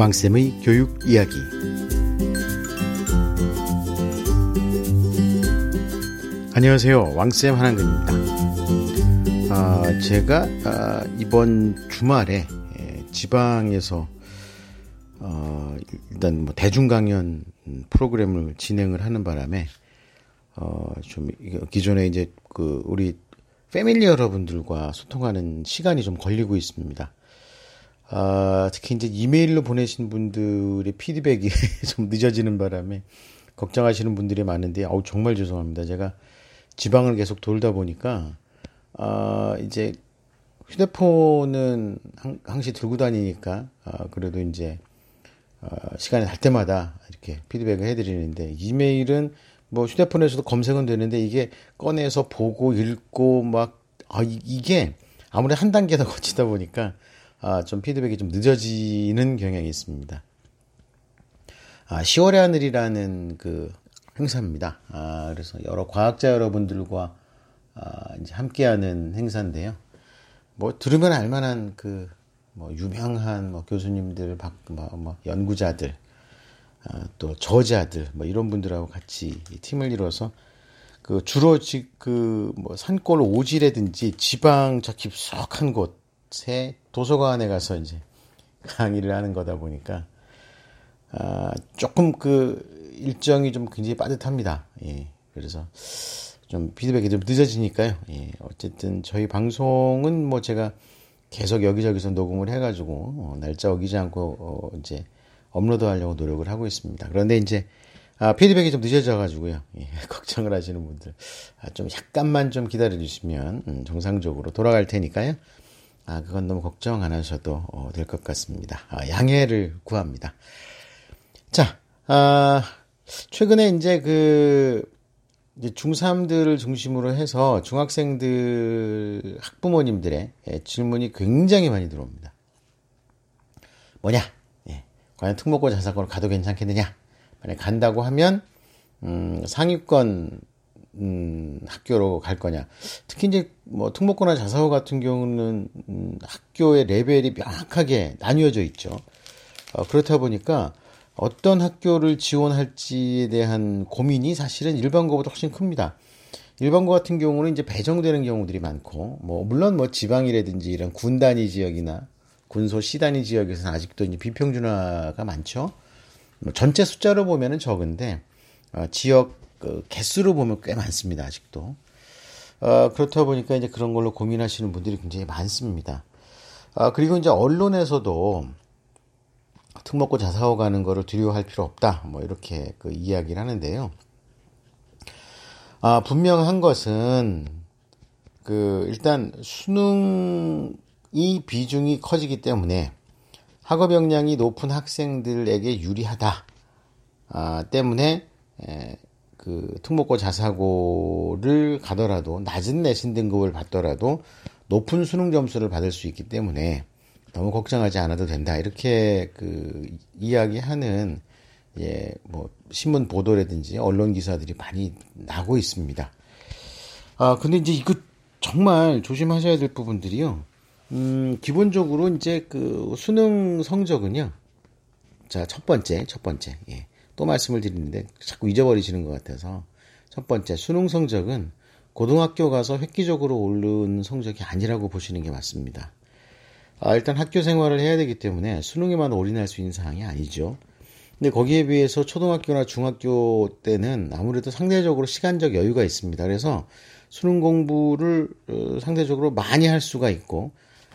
왕쌤의 교육 이야기. 안녕하세요. 왕쌤 한한근입니다. 아, 제가 아, 이번 주말에 예, 지방에서 어, 일단 뭐 대중 강연 프로그램을 진행을 하는 바람에 어, 좀 기존에 이제 그 우리 패밀리 여러분들과 소통하는 시간이 좀 걸리고 있습니다. 아, 특히 이제 이메일로 보내신 분들의 피드백이 좀 늦어지는 바람에 걱정하시는 분들이 많은데, 아우, 정말 죄송합니다. 제가 지방을 계속 돌다 보니까, 아, 이제 휴대폰은 항, 항시 들고 다니니까, 아, 그래도 이제, 아, 시간이 날 때마다 이렇게 피드백을 해드리는데, 이메일은 뭐 휴대폰에서도 검색은 되는데, 이게 꺼내서 보고 읽고 막, 아, 이게 아무리 한 단계 더 거치다 보니까, 아, 좀 피드백이 좀 늦어지는 경향이 있습니다. 아, 10월의 하늘이라는 그 행사입니다. 아, 그래서 여러 과학자 여러분들과 아, 이제 함께하는 행사인데요. 뭐 들으면 알만한 그 뭐 유명한 뭐 교수님들, 박, 뭐, 뭐 연구자들, 아, 또 저자들 뭐 이런 분들하고 같이 팀을 이뤄서 그 주로 그 뭐 산골 오지라든지 지방 저 깊숙한 곳 에 도서관에 가서 이제 강의를 하는 거다 보니까 아, 조금 그 일정이 좀 굉장히 빠듯합니다. 예. 그래서 좀 피드백이 좀 늦어지니까요. 예. 어쨌든 저희 방송은 뭐 제가 계속 여기저기서 녹음을 해가지고 어, 날짜 어기지 않고 어, 이제 업로드 하려고 노력을 하고 있습니다. 그런데 이제 아, 피드백이 좀 늦어져가지고요. 예, 걱정을 하시는 분들 아, 좀 약간만 좀 기다려 주시면 음, 정상적으로 돌아갈 테니까요. 아, 그건 너무 걱정 안 하셔도 어, 될것 같습니다. 아, 양해를 구합니다. 자, 아, 최근에 이제 그, 이제 중3들을 중심으로 해서 중학생들 학부모님들의 예, 질문이 굉장히 많이 들어옵니다. 뭐냐? 예, 과연 특목고 자사고로 가도 괜찮겠느냐? 만약 간다고 하면, 음, 상위권 음, 학교로 갈 거냐. 특히 이제 뭐 특목고나 자사고 같은 경우는 음, 학교의 레벨이 명확하게 나뉘어져 있죠. 어, 그렇다 보니까 어떤 학교를 지원할지에 대한 고민이 사실은 일반고보다 훨씬 큽니다. 일반고 같은 경우는 이제 배정되는 경우들이 많고, 뭐, 물론 뭐 지방이라든지 이런 군 단위 지역이나 군소 시 단위 지역에서는 아직도 이제 비평준화가 많죠. 뭐 전체 숫자로 보면은 적은데, 어, 지역 그 개수로 보면 꽤 많습니다. 아직도. 어, 그렇다 보니까 이제 그런 걸로 고민하시는 분들이 굉장히 많습니다. 아, 그리고 이제 언론에서도 특목고 자사고 가는 거를 두려워할 필요 없다. 뭐 이렇게 그 이야기를 하는데요. 아, 분명한 것은 그 일단 수능이 비중이 커지기 때문에 학업 역량이 높은 학생들에게 유리하다. 아, 때문에 에, 그 특목고 자사고를 가더라도 낮은 내신 등급을 받더라도 높은 수능 점수를 받을 수 있기 때문에 너무 걱정하지 않아도 된다 이렇게 그 이야기하는 예 뭐 신문 보도라든지 언론 기사들이 많이 나고 있습니다. 아 근데 이제 이거 정말 조심하셔야 될 부분들이요. 음 기본적으로 이제 그 수능 성적은요. 자 첫 번째 첫 번째 예. 또 말씀을 드리는데 자꾸 잊어버리시는 것 같아서 첫 번째 수능 성적은 고등학교 가서 획기적으로 오른 성적이 아니라고 보시는 게 맞습니다. 아, 일단 학교 생활을 해야 되기 때문에 수능에만 올인할 수 있는 상황이 아니죠. 근데 거기에 비해서 초등학교나 중학교 때는 아무래도 상대적으로 시간적 여유가 있습니다. 그래서 수능 공부를 어, 상대적으로 많이 할 수가 있고,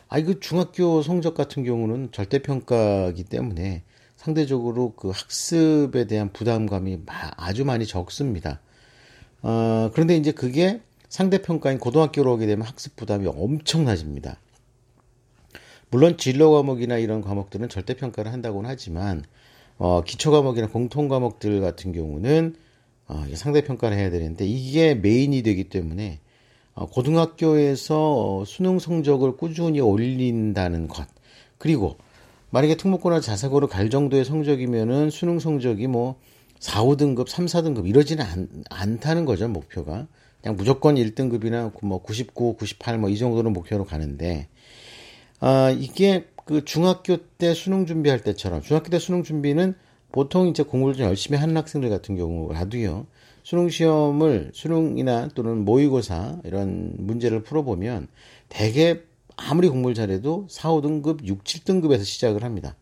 아, 이거 중학교 성적 같은 경우는 절대평가기 때문에 상대적으로 그 학습에 대한 부담감이 아주 많이 적습니다. 어, 그런데 이제 그게 상대평가인 고등학교로 오게 되면 학습 부담이 엄청나집니다. 물론 진로 과목이나 이런 과목들은 절대 평가를 한다고는 하지만, 어, 기초 과목이나 공통 과목들 같은 경우는 어, 상대 평가를 해야 되는데 이게 메인이 되기 때문에 어, 고등학교에서 어, 수능 성적을 꾸준히 올린다는 것 그리고 만약에 특목고나 자사고로 갈 정도의 성적이면은 수능 성적이 뭐 4, 5등급, 3, 4등급 이러지는 않, 않다는 거죠, 목표가. 그냥 무조건 1등급이나 뭐 99, 98 뭐 이 정도는 목표로 가는데, 아, 이게 그 중학교 때 수능 준비할 때처럼 중학교 때 수능 준비는 보통 이제 공부를 좀 열심히 하는 학생들 같은 경우라도요. 수능 시험을 수능이나 또는 모의고사 이런 문제를 풀어보면 대개 아무리 공부를 잘해도 4, 5등급, 6, 7등급에서 시작을 합니다.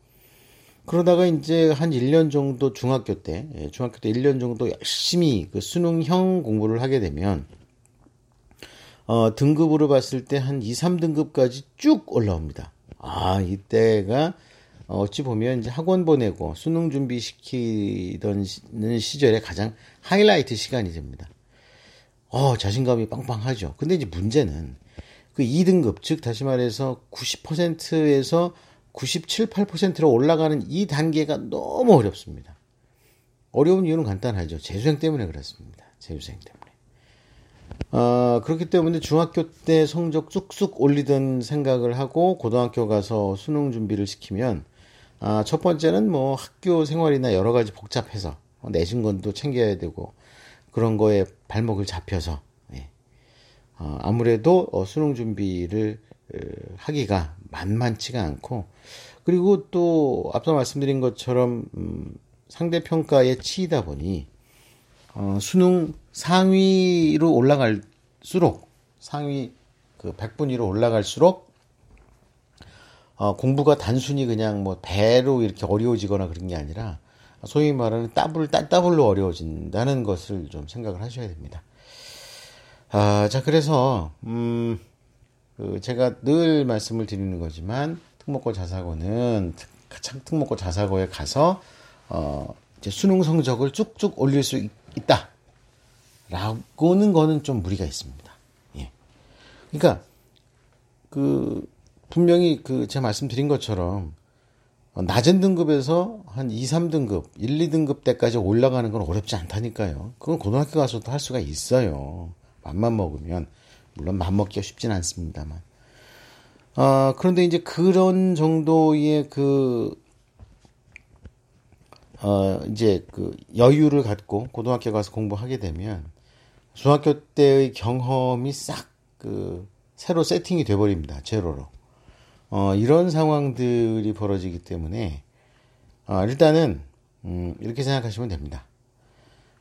그러다가 이제 한 1년 정도 중학교 때, 예, 중학교 때 1년 정도 열심히 그 수능형 공부를 하게 되면, 어, 등급으로 봤을 때 한 2, 3등급까지 쭉 올라옵니다. 아, 이때가 어찌 보면 이제 학원 보내고 수능 준비시키던 시절에 가장 하이라이트 시간이 됩니다. 어, 자신감이 빵빵하죠. 근데 이제 문제는 그 2등급, 즉 다시 말해서 90%에서 97, 8%로 올라가는 이 단계가 너무 어렵습니다. 어려운 이유는 간단하죠. 재수생 때문에 그렇습니다. 재수생 때문에. 어, 그렇기 때문에 중학교 때 성적 쑥쑥 올리던 생각을 하고 고등학교 가서 수능 준비를 시키면 아, 첫 번째는 뭐 학교 생활이나 여러 가지 복잡해서 내신건도 챙겨야 되고 그런 거에 발목을 잡혀서 예. 어, 아무래도 어, 수능 준비를 어, 하기가 만만치가 않고 그리고 또 앞서 말씀드린 것처럼 음, 상대 평가에 치이다 보니 어, 수능 상위로 올라갈수록 상위 그 100분 위로 올라갈수록 어, 공부가 단순히 그냥 뭐 배로 이렇게 어려워지거나 그런 게 아니라 소위 말하는 따블 따블로 어려워진다는 것을 좀 생각을 하셔야 됩니다. 아, 자 그래서 음, 그 제가 늘 말씀을 드리는 거지만 특목고 자사고는 특, 특목고 자사고에 가서 어, 이제 수능 성적을 쭉쭉 올릴 수 있, 있다. 라고는 거는 좀 무리가 있습니다. 예. 그러니까 그 분명히 그 제가 말씀드린 것처럼 낮은 등급에서 한 2, 3등급, 1, 2등급 때까지 올라가는 건 어렵지 않다니까요. 그건 고등학교 가서도 할 수가 있어요. 맘만 먹으면. 물론 맘 먹기가 쉽진 않습니다만. 아, 그런데 이제 그런 정도의 그, 어, 이제 그 여유를 갖고 고등학교 가서 공부하게 되면 중학교 때의 경험이 싹 그 새로 세팅이 돼버립니다. 제로로. 어, 이런 상황들이 벌어지기 때문에 어, 일단은 음, 이렇게 생각하시면 됩니다.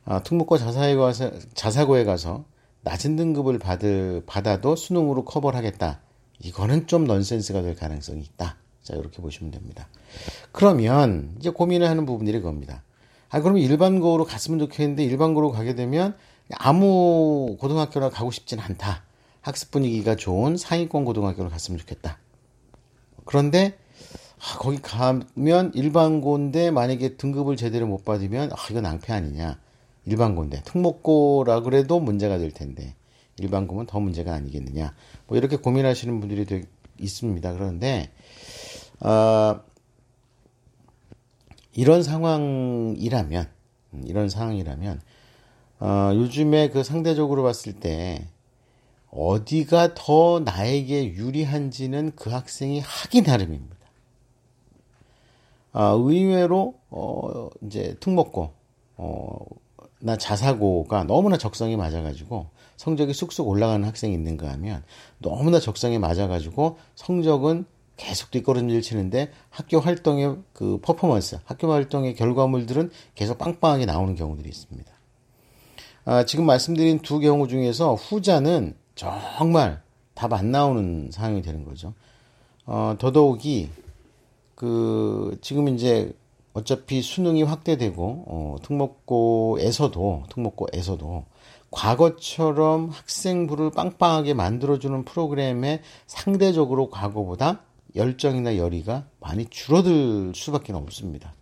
아, 특목고 자사고에 가서, 자사고에 가서 낮은 등급을 받을, 받아도 수능으로 커버를 하겠다. 이거는 좀 넌센스가 될 가능성이 있다. 자, 이렇게 보시면 됩니다. 그러면 이제 고민을 하는 부분들이 겁니다. 아, 그러면 일반고로 갔으면 좋겠는데 일반고로 가게 되면 아무 고등학교나 가고 싶진 않다. 학습 분위기가 좋은 상위권 고등학교로 갔으면 좋겠다. 그런데 아, 거기 가면 일반고인데 만약에 등급을 제대로 못 받으면 아, 이거 낭패 아니냐. 일반고인데 특목고라 그래도 문제가 될 텐데 일반고면 더 문제가 아니겠느냐. 뭐 이렇게 고민하시는 분들이 되게 있습니다. 그런데 어, 이런 상황이라면 음, 이런 상황이라면 어, 요즘에 그 상대적으로 봤을 때 어디가 더 나에게 유리한지는 그 학생이 하기 나름입니다. 아, 의외로, 어, 이제 특목고, 어, 나 자사고가 너무나 적성이 맞아가지고 성적이 쑥쑥 올라가는 학생이 있는가 하면 너무나 적성에 맞아가지고 성적은 계속 뒷걸음질 치는데 학교 활동의 그 퍼포먼스, 학교 활동의 결과물들은 계속 빵빵하게 나오는 경우들이 있습니다. 아, 지금 말씀드린 두 경우 중에서 후자는 정말 답 안 나오는 상황이 되는 거죠. 어, 더더욱이 그 지금 이제 어차피 수능이 확대되고 어, 특목고에서도 특목고에서도 과거처럼 학생부를 빵빵하게 만들어주는 프로그램에 상대적으로 과거보다 열정이나 열의가 많이 줄어들 수밖에 없습니다.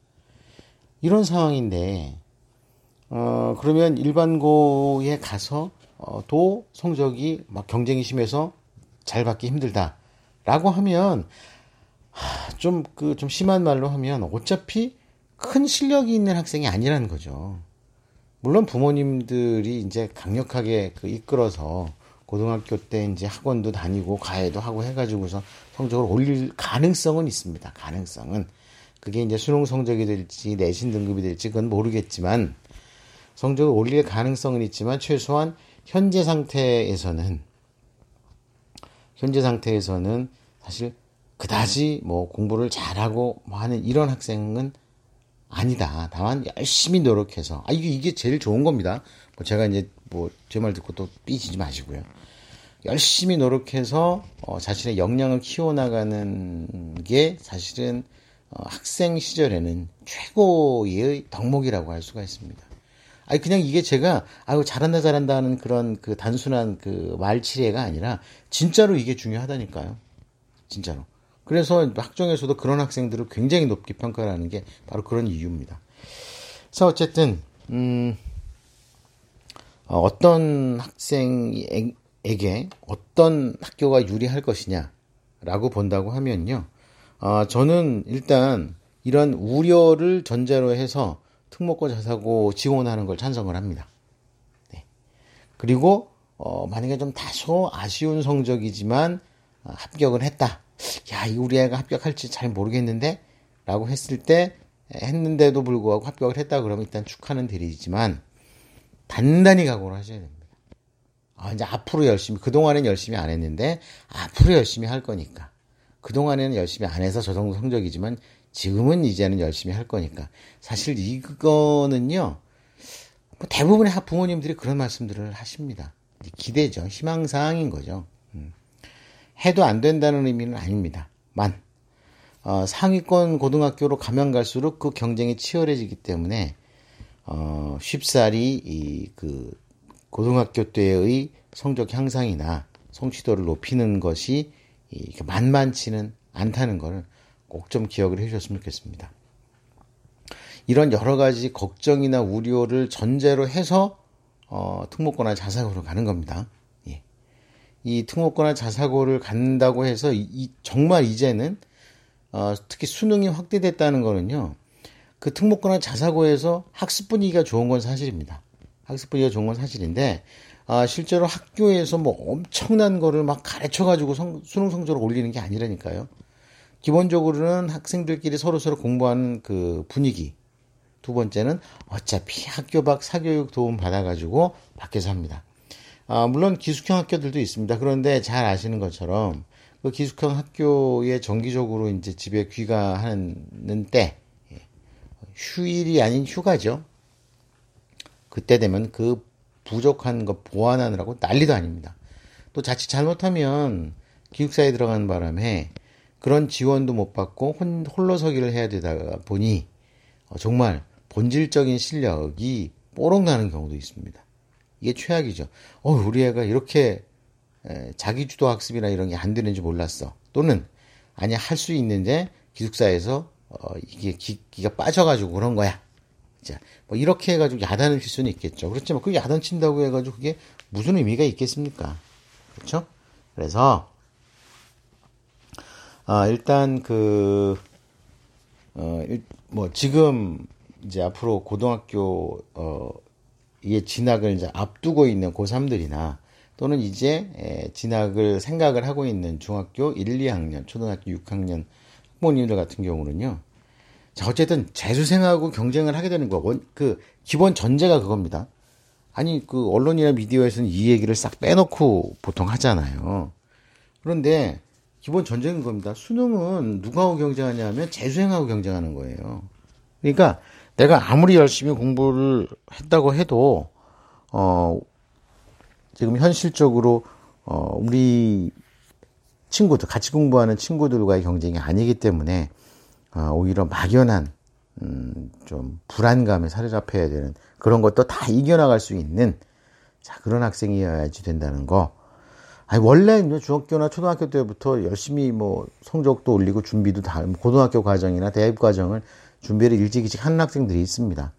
이런 상황인데 어, 그러면 일반고에 가서 어, 도 성적이 막 경쟁이 심해서 잘 받기 힘들다라고 하면 좀 그좀 그, 심한 말로 하면 어차피 큰 실력이 있는 학생이 아니라는 거죠. 물론 부모님들이 이제 강력하게 그 이끌어서 고등학교 때 이제 학원도 다니고 과외도 하고 해가지고서 성적을 올릴 가능성은 있습니다. 가능성은 그게 이제 수능 성적이 될지 내신 등급이 될지 그건 모르겠지만 성적을 올릴 가능성은 있지만 최소한 현재 상태에서는 현재 상태에서는 사실 그다지 뭐 공부를 잘하고 뭐 하는 이런 학생은 아니다. 다만 열심히 노력해서 아 이게 이게 제일 좋은 겁니다. 뭐 제가 이제 뭐 제 말 듣고 또 삐지지 마시고요. 열심히 노력해서 어, 자신의 역량을 키워나가는 게 사실은 어, 학생 시절에는 최고의 덕목이라고 할 수가 있습니다. 아니 그냥 이게 제가 아유 잘한다 잘한다 하는 그런 그 단순한 그 말치레가 아니라 진짜로 이게 중요하다니까요. 진짜로. 그래서 학종에서도 그런 학생들을 굉장히 높게 평가하는 게 바로 그런 이유입니다. 그래서 어쨌든 음 어, 어떤 학생에게 어떤 학교가 유리할 것이냐라고 본다고 하면요. 어, 저는 일단 이런 우려를 전제로 해서 특목고 자사고 지원하는 걸 찬성을 합니다. 네. 그리고 어, 만약에 좀 다소 아쉬운 성적이지만 어, 합격을 했다. 야, 이 우리 애가 합격할지 잘 모르겠는데? 라고 했을 때 했는데도 불구하고 합격을 했다 그러면 일단 축하는 드리지만 단단히 각오를 하셔야 됩니다. 아, 이제 앞으로 열심히, 그동안엔 열심히 안 했는데 앞으로 열심히 할 거니까. 그동안에는 열심히 안 해서 저 정도 성적이지만 지금은 이제는 열심히 할 거니까. 사실 이거는요, 뭐 대부분의 부모님들이 그런 말씀들을 하십니다. 기대죠. 희망사항인 거죠. 음. 해도 안 된다는 의미는 아닙니다. 만. 어, 상위권 고등학교로 가면 갈수록 그 경쟁이 치열해지기 때문에, 어, 쉽사리 이, 그, 고등학교 때의 성적 향상이나 성취도를 높이는 것이 이, 만만치는 않다는 것을 꼭 좀 기억을 해주셨으면 좋겠습니다. 이런 여러 가지 걱정이나 우려를 전제로 해서 어, 특목고나 자사고로 가는 겁니다. 예. 이 특목고나 자사고를 간다고 해서 이, 이, 정말 이제는 어, 특히 수능이 확대됐다는 거는요. 그 특목고나 자사고에서 학습 분위기가 좋은 건 사실입니다. 학습 분위기가 좋은 건 사실인데 아, 실제로 학교에서 뭐 엄청난 거를 막 가르쳐 가지고 수능 성적을 올리는 게 아니라니까요. 기본적으로는 학생들끼리 서로서로 공부하는 그 분위기. 두 번째는 어차피 학교 밖 사교육 도움 받아가지고 밖에서 합니다. 아, 물론 기숙형 학교들도 있습니다. 그런데 잘 아시는 것처럼 그 기숙형 학교에 정기적으로 이제 집에 귀가하는 때, 예, 휴일이 아닌 휴가죠. 그때 되면 그 부족한 거 보완하느라고 난리도 아닙니다. 또 자칫 잘못하면 기숙사에 들어가는 바람에 그런 지원도 못 받고 혼, 홀로서기를 해야 되다 보니 어, 정말 본질적인 실력이 뽀록 나는 경우도 있습니다. 이게 최악이죠. 어, 우리 애가 이렇게 에, 자기주도 학습이나 이런 게 안 되는지 몰랐어. 또는 아니 할 수 있는데 기숙사에서 어, 이게 기, 기가 빠져가지고 그런 거야. 자, 뭐 이렇게 해가지고 야단을 칠 수는 있겠죠. 그렇지만 그 야단 친다고 해가지고 그게 무슨 의미가 있겠습니까? 그렇죠? 그래서 아, 일단 그, 어, 뭐, 지금 이제 앞으로 고등학교, 어, 이 진학을 이제 앞두고 있는 고3들이나 또는 이제 에, 진학을 생각을 하고 있는 중학교 1, 2학년, 초등학교 6학년 학부모님들 같은 경우는요. 자, 어쨌든 재수생하고 경쟁을 하게 되는 거, 원, 그, 기본 전제가 그겁니다. 아니, 그, 언론이나 미디어에서는 이 얘기를 싹 빼놓고 보통 하잖아요. 그런데, 기본 전쟁인 겁니다. 수능은 누구하고 경쟁하냐면 재수생하고 경쟁하는 거예요. 그러니까 내가 아무리 열심히 공부를 했다고 해도 어 지금 현실적으로 어 우리 친구들 같이 공부하는 친구들과의 경쟁이 아니기 때문에 어, 오히려 막연한 음, 좀 불안감에 사로잡혀야 되는 그런 것도 다 이겨나갈 수 있는 자 그런 학생이어야지 된다는 거. 아니 원래 중학교나 초등학교 때부터 열심히 뭐 성적도 올리고 준비도 다 고등학교 과정이나 대학 과정을 준비를 일찍 일찍 하는 학생들이 있습니다.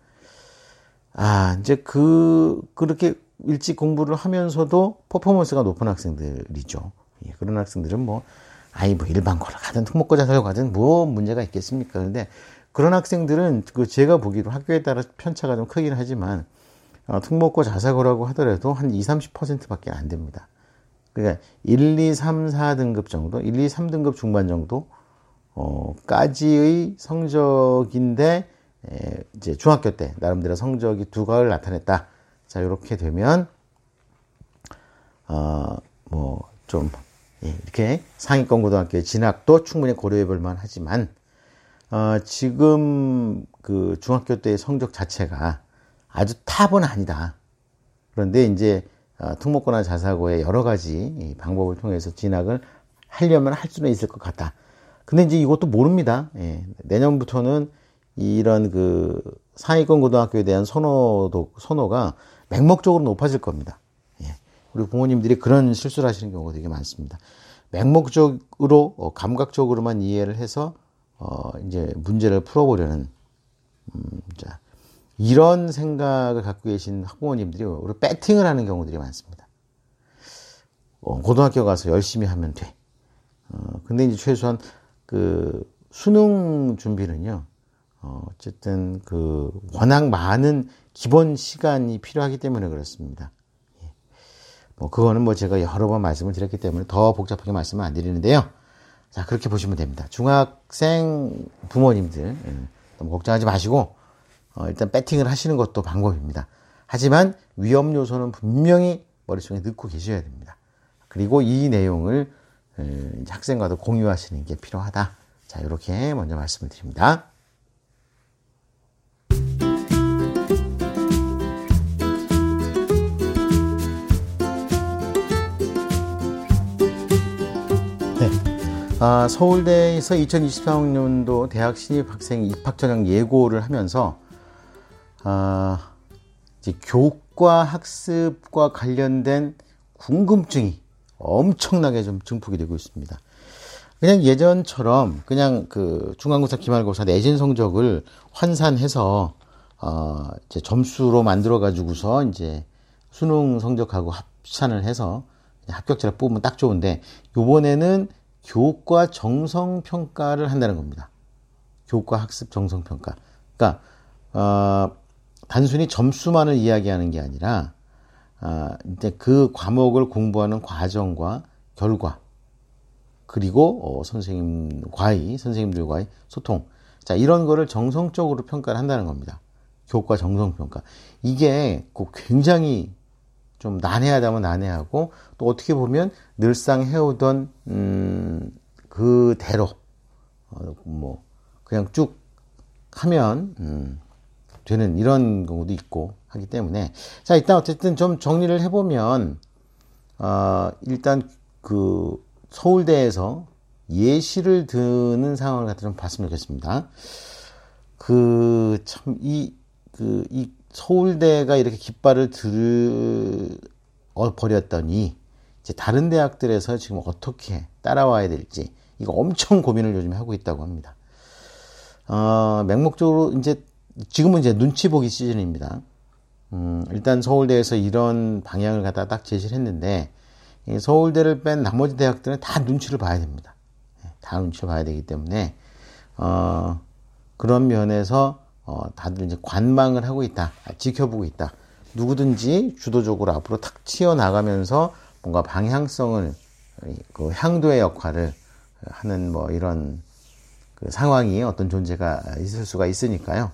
아 이제 그 그렇게 일찍 공부를 하면서도 퍼포먼스가 높은 학생들이죠. 예, 그런 학생들은 뭐 아이 뭐 일반고를 가든 특목고 자사고 가든 뭐 문제가 있겠습니까? 그런데 그런 학생들은 그 제가 보기로 학교에 따라 편차가 좀 크긴 하지만 어, 특목고 자사고라고 하더라도 한 2, 30%밖에 안 됩니다. 그러니까 1, 2, 3, 4등급 정도, 1, 2, 3등급 중반 정도, 어, 까지의 성적인데, 에, 이제 중학교 때, 나름대로 성적이 두각을 나타냈다. 자, 이렇게 되면, 어, 뭐, 좀, 예, 이렇게 상위권 고등학교에 진학도 충분히 고려해 볼 만 하지만 어, 지금 그 중학교 때의 성적 자체가 아주 탑은 아니다. 그런데 이제 어, 특목고나 자사고의 여러 가지 방법을 통해서 진학을 하려면 할 수는 있을 것 같다. 근데 이제 이것도 모릅니다. 예, 내년부터는 이런 그 상위권 고등학교에 대한 선호도 선호가 맹목적으로 높아질 겁니다. 예. 우리 부모님들이 그런 실수를 하시는 경우가 되게 많습니다. 맹목적으로 어, 감각적으로만 이해를 해서 어 이제 문제를 풀어보려는 음, 자 이런 생각을 갖고 계신 학부모님들이 우리 배팅을 하는 경우들이 많습니다. 어, 고등학교 가서 열심히 하면 돼. 어, 근데 이제 최소한 그 수능 준비는요. 어, 어쨌든 그 워낙 많은 기본 시간이 필요하기 때문에 그렇습니다. 예. 뭐 그거는 뭐 제가 여러 번 말씀을 드렸기 때문에 더 복잡하게 말씀을 안 드리는데요. 자 그렇게 보시면 됩니다. 중학생 부모님들 예. 너무 걱정하지 마시고 어, 일단 배팅을 하시는 것도 방법입니다. 하지만 위험 요소는 분명히 머릿속에 넣고 계셔야 됩니다. 그리고 이 내용을 예, 학생과도 공유하시는 게 필요하다. 자 이렇게 먼저 말씀을 드립니다. 아, 서울대에서 2023학년도 대학 신입 학생 입학 전형 예고를 하면서 아, 이제 교과 학습과 관련된 궁금증이 엄청나게 좀 증폭이 되고 있습니다. 그냥 예전처럼 그냥 그 중간고사, 기말고사 내신 성적을 환산해서 어, 이제 점수로 만들어 가지고서 이제 수능 성적하고 합산을 해서 합격자를 뽑으면 딱 좋은데 요번에는 교과 정성 평가를 한다는 겁니다. 교과 학습 정성 평가. 그러니까 어, 단순히 점수만을 이야기하는 게 아니라 어, 이제 그 과목을 공부하는 과정과 결과 그리고 어, 선생님과의 선생님들과의 소통. 자 이런 거를 정성적으로 평가를 한다는 겁니다. 교과 정성 평가. 이게 굉장히 좀 난해하다면 난해하고 또 어떻게 보면 늘상 해오던 음 그대로 어 뭐 그냥 쭉 하면 음 되는 이런 경우도 있고 하기 때문에 자 일단 어쨌든 좀 정리를 해보면 어 일단 그 서울대에서 예시를 드는 상황을 갖다 좀 봤으면 좋겠습니다. 그 참 이 그 이 서울대가 이렇게 깃발을 들 어, 버렸더니 이제 다른 대학들에서 지금 어떻게 따라와야 될지 이거 엄청 고민을 요즘 하고 있다고 합니다. 어, 맹목적으로 이제 지금은 이제 눈치 보기 시즌입니다. 음, 일단 서울대에서 이런 방향을 갖다 딱 제시를 했는데 서울대를 뺀 나머지 대학들은 다 눈치를 봐야 됩니다. 예, 다 눈치를 봐야 되기 때문에 어, 그런 면에서 어, 다들 이제 관망을 하고 있다, 지켜보고 있다. 누구든지 주도적으로 앞으로 탁 튀어나가면서 뭔가 방향성을, 그 향도의 역할을 하는 뭐 이런 그 상황이 어떤 존재가 있을 수가 있으니까요.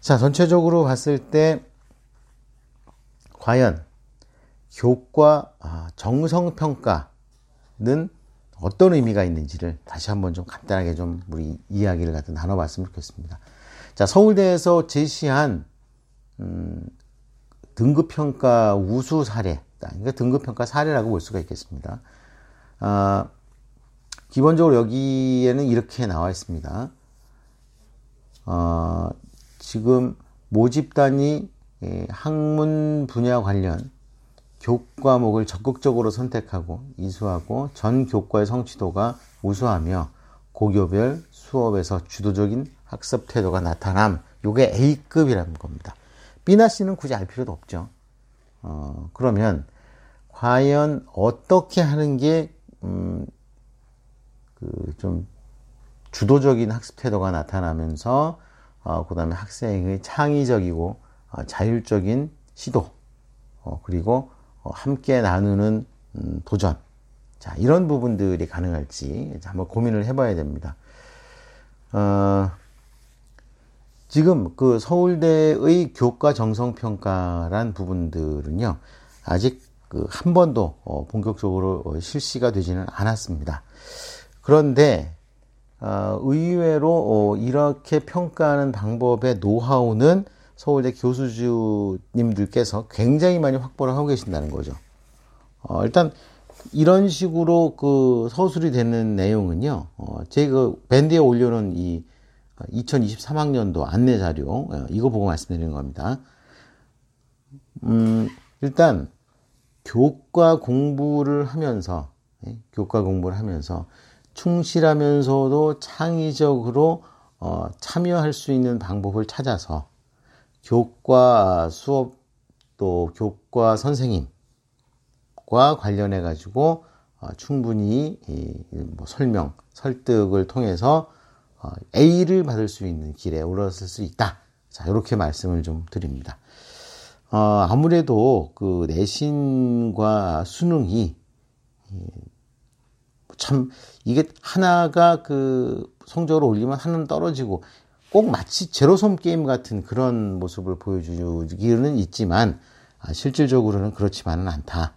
자, 전체적으로 봤을 때, 과연 교과 아, 정성 평가는 어떤 의미가 있는지를 다시 한번 좀 간단하게 좀 우리 이야기를 갖다 나눠봤으면 좋겠습니다. 자, 서울대에서 제시한 음, 등급평가 우수 사례, 그러니까 등급평가 사례라고 볼 수가 있겠습니다. 아, 기본적으로 여기에는 이렇게 나와 있습니다. 어, 지금 모집단이 예, 학문 분야 관련 교과목을 적극적으로 선택하고 이수하고 전 교과의 성취도가 우수하며 고교별 수업에서 주도적인 학습 태도가 나타남. 요게 A급이라는 겁니다. B나 C는 굳이 알 필요도 없죠. 어, 그러면 과연 어떻게 하는 게, 음, 그, 좀, 주도적인 학습 태도가 나타나면서, 어, 그 다음에 학생의 창의적이고, 어, 자율적인 시도, 어, 그리고, 어, 함께 나누는, 음, 도전. 자, 이런 부분들이 가능할지 한번 고민을 해봐야 됩니다. 어, 지금 그 서울대의 교과 정성평가란 부분들은요, 아직 그 한 번도 어, 본격적으로 어, 실시가 되지는 않았습니다. 그런데 어, 의외로 이렇게 평가하는 방법의 노하우는 서울대 교수님들께서 굉장히 많이 확보를 하고 계신다는 거죠. 일단 이런 식으로 그 서술이 되는 내용은요. 제가 그 밴드에 올려놓은 이 2023학년도 안내 자료 이거 보고 말씀드리는 겁니다. 음, 일단 교과 공부를 하면서 예, 교과 공부를 하면서 충실하면서도 창의적으로 어, 참여할 수 있는 방법을 찾아서 교과 수업 또 교과 선생님과 관련해 가지고 어, 충분히 이, 뭐 설명 설득을 통해서 어, A를 받을 수 있는 길에 올랐을 수 있다. 자 이렇게 말씀을 좀 드립니다. 어, 아무래도 그 내신과 수능이 참 이게 하나가 그 성적을 올리면 하나는 떨어지고 꼭 마치 제로섬 게임 같은 그런 모습을 보여주기는 있지만 아, 실질적으로는 그렇지만은 않다.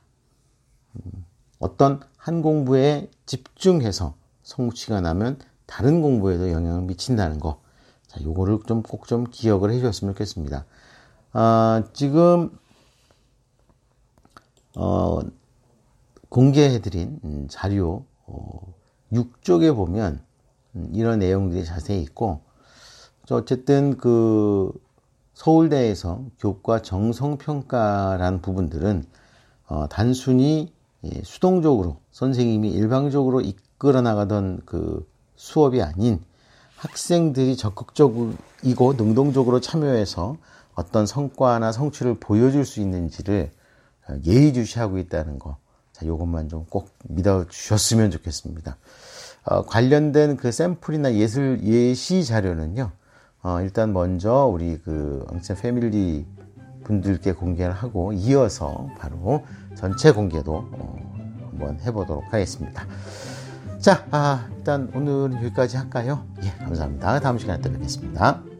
음, 어떤 한 공부에 집중해서 성취가 나면 다른 공부에도 영향을 미친다는 거. 자, 요거를 좀 꼭좀 좀 기억을 해 주셨으면 좋겠습니다. 아, 지금 어, 공개해드린 음, 자료 어, 6쪽에 보면 음, 이런 내용들이 자세히 있고 어쨌든 그 서울대에서 교과 정성평가라는 부분들은 어, 단순히 예, 수동적으로 선생님이 일방적으로 이끌어 나가던 그 수업이 아닌 학생들이 적극적이고 능동적으로 참여해서 어떤 성과나 성취를 보여줄 수 있는지를 예의주시하고 있다는 거. 자, 요것만 좀 꼭 믿어 주셨으면 좋겠습니다. 어, 관련된 그 샘플이나 예술, 예시 자료는요, 어, 일단 먼저 우리 그 엉체 패밀리 분들께 공개를 하고 이어서 바로 전체 공개도 어, 한번 해보도록 하겠습니다. 자, 아, 일단 오늘은 여기까지 할까요? 예, 감사합니다. 다음 시간에 또 뵙겠습니다.